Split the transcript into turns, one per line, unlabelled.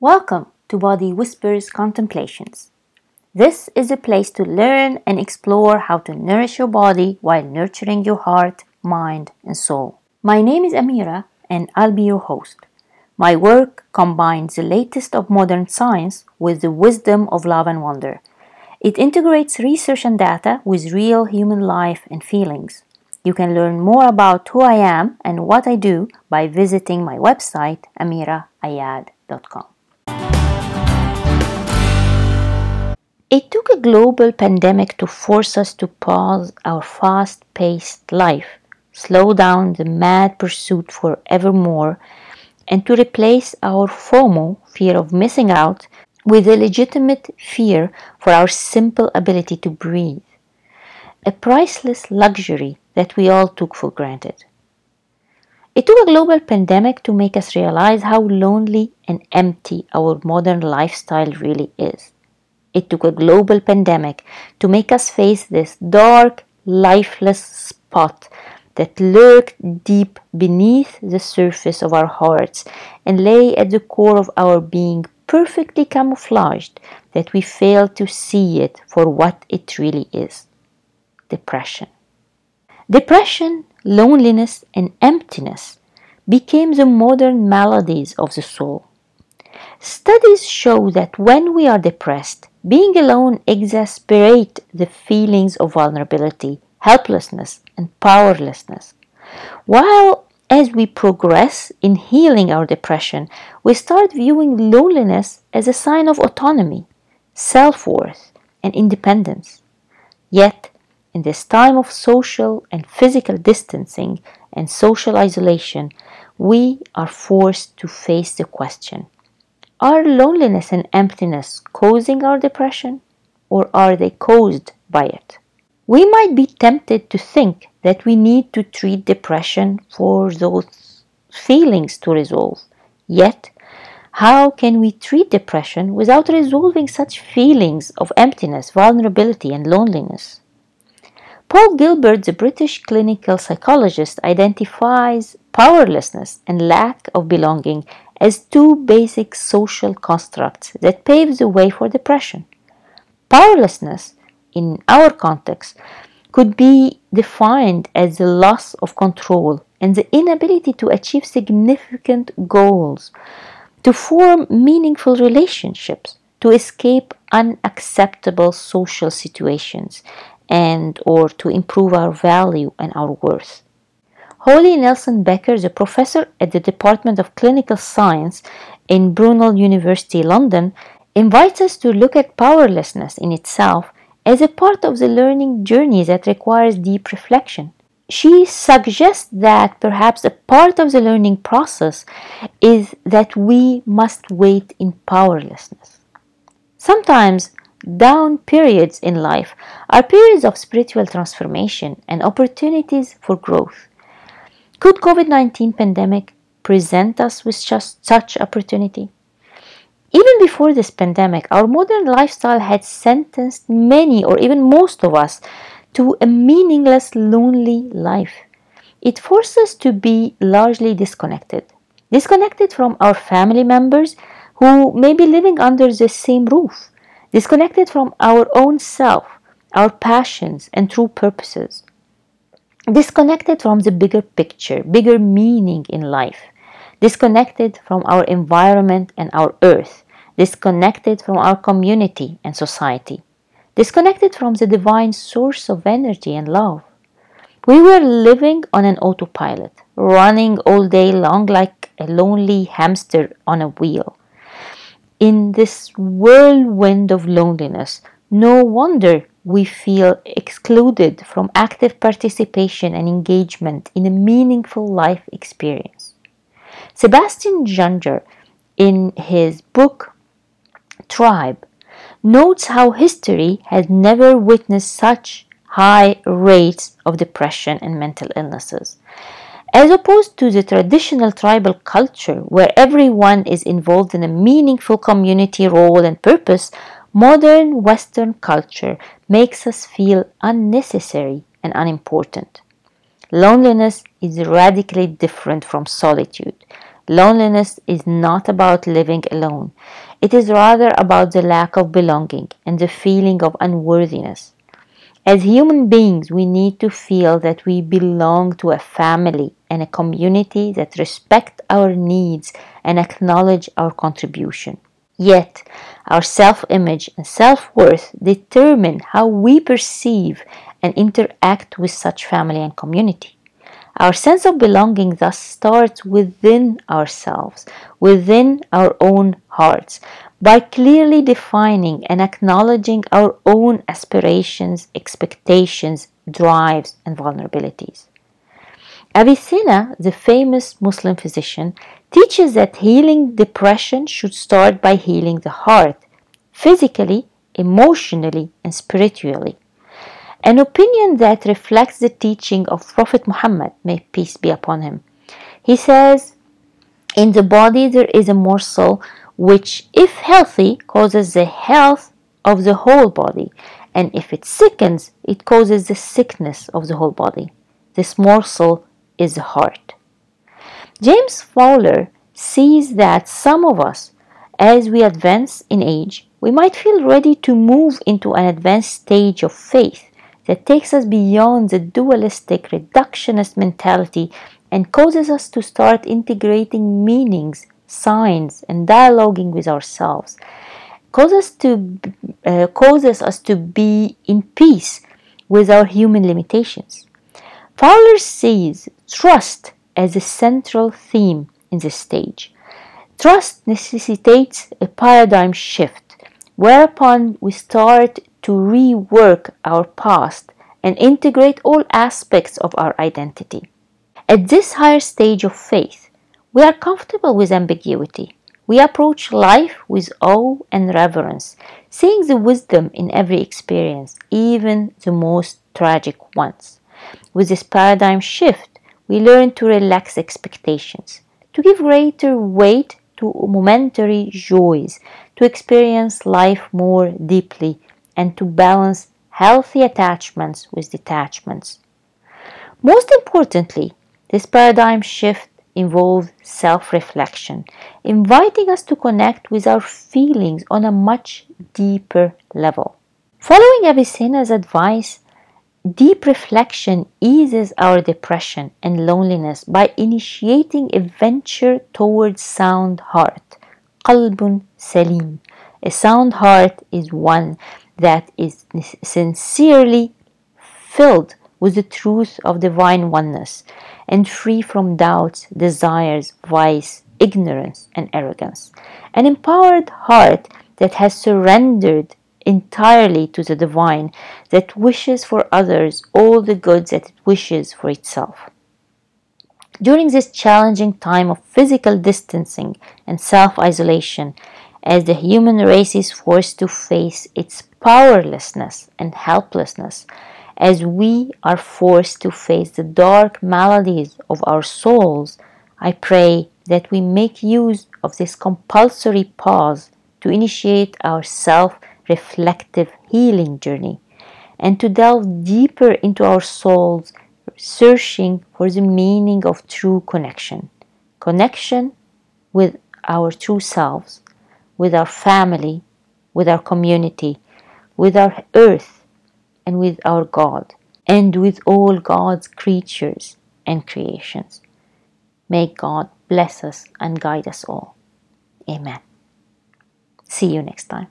Welcome to Body Whispers Contemplations. This is a place to learn and explore how to nourish your body while nurturing your heart, mind, and soul. My name is Amira, and I'll be your host. My work combines the latest of modern science with the wisdom of love and wonder. It integrates research and data with real human life and feelings. You can learn more about who I am and what I do by visiting my website, amiraayad.com. It took a global pandemic to force us to pause our fast paced life, slow down the mad pursuit for evermore, and to replace our FOMO, fear of missing out, with a legitimate fear for our simple ability to breathe, a priceless luxury that we all took for granted. It took a global pandemic to make us realize how lonely and empty our modern lifestyle really is. It took a global pandemic to make us face this dark, lifeless spot that lurked deep beneath the surface of our hearts and lay at the core of our being perfectly camouflaged that we fail to see it for what it really is depression. Depression, loneliness, and emptiness became the modern maladies of the soul. Studies show that when we are depressed, being alone exasperates the feelings of vulnerability, helplessness, and powerlessness. While as we progress in healing our depression, we start viewing loneliness as a sign of autonomy, self worth, and independence. Yet, in this time of social and physical distancing and social isolation, we are forced to face the question are loneliness and emptiness causing our depression, or are they caused by it? We might be tempted to think that we need to treat depression for those feelings to resolve. Yet, how can we treat depression without resolving such feelings of emptiness, vulnerability, and loneliness? Paul Gilbert, the British clinical psychologist, identifies powerlessness and lack of belonging as two basic social constructs that pave the way for depression. Powerlessness, in our context, could be defined as the loss of control and the inability to achieve significant goals, to form meaningful relationships, to escape unacceptable social situations, and or to improve our value and our worth. Holly Nelson Becker is a professor at the Department of Clinical Science in Brunel University, London, invites us to look at powerlessness in itself as a part of the learning journey that requires deep reflection. She suggests that perhaps a part of the learning process is that we must wait in powerlessness. Sometimes down periods in life are periods of spiritual transformation and opportunities for growth. Could COVID-19 pandemic present us with just such opportunity? Even before this pandemic, our modern lifestyle had sentenced many or even most of us to a meaningless, lonely life. It forced us to be largely disconnected. Disconnected from our family members who may be living under the same roof. Disconnected from our own self, our passions, and true purposes disconnected from the bigger picture, bigger meaning in life, disconnected from our environment and our earth, disconnected from our community and society, disconnected from the divine source of energy and love. We were living on an autopilot, running all day long like a lonely hamster on a wheel. In this whirlwind of loneliness, no wonder we feel excluded from active participation and engagement in a meaningful life experience. Sebastian Junger, in his book Tribe, notes how history has never witnessed such high rates of depression and mental illnesses. As opposed to the traditional tribal culture where everyone is involved in a meaningful community role and purpose, Modern Western culture makes us feel unnecessary and unimportant. Loneliness is radically different from solitude. Loneliness is not about living alone. It is rather about the lack of belonging and the feeling of unworthiness. As human beings, we need to feel that we belong to a family and a community that respect our needs and acknowledge our contribution. Yet, our self image and self worth determine how we perceive and interact with such family and community. Our sense of belonging thus starts within ourselves, within our own hearts, by clearly defining and acknowledging our own aspirations, expectations, drives, and vulnerabilities. Avicenna, the famous Muslim physician, teaches that healing depression should start by healing the heart, physically, emotionally, and spiritually. An opinion that reflects the teaching of Prophet Muhammad, may peace be upon him. He says, In the body there is a morsel which, if healthy, causes the health of the whole body, and if it sickens, it causes the sickness of the whole body. This morsel is the heart. James Fowler sees that some of us, as we advance in age, we might feel ready to move into an advanced stage of faith that takes us beyond the dualistic reductionist mentality and causes us to start integrating meanings signs and dialoguing with ourselves causes to uh, causes us to be in peace with our human limitations. Fowler sees trust as a central theme in this stage. Trust necessitates a paradigm shift, whereupon we start to rework our past and integrate all aspects of our identity. At this higher stage of faith, we are comfortable with ambiguity. We approach life with awe and reverence, seeing the wisdom in every experience, even the most tragic ones. With this paradigm shift, we learn to relax expectations, to give greater weight to momentary joys, to experience life more deeply, and to balance healthy attachments with detachments. Most importantly, this paradigm shift involves self reflection, inviting us to connect with our feelings on a much deeper level. Following Avicenna's advice, Deep reflection eases our depression and loneliness by initiating a venture towards sound heart, qalbun salim. A sound heart is one that is sincerely filled with the truth of divine oneness and free from doubts, desires, vice, ignorance, and arrogance. An empowered heart that has surrendered entirely to the divine, that wishes for others all the goods that it wishes for itself. During this challenging time of physical distancing and self isolation, as the human race is forced to face its powerlessness and helplessness, as we are forced to face the dark maladies of our souls, I pray that we make use of this compulsory pause to initiate our self reflective healing journey and to delve deeper into our souls, searching for the meaning of true connection. Connection with our true selves, with our family, with our community, with our earth and with our God, and with all God's creatures and creations. May God bless us and guide us all. Amen. See you next time.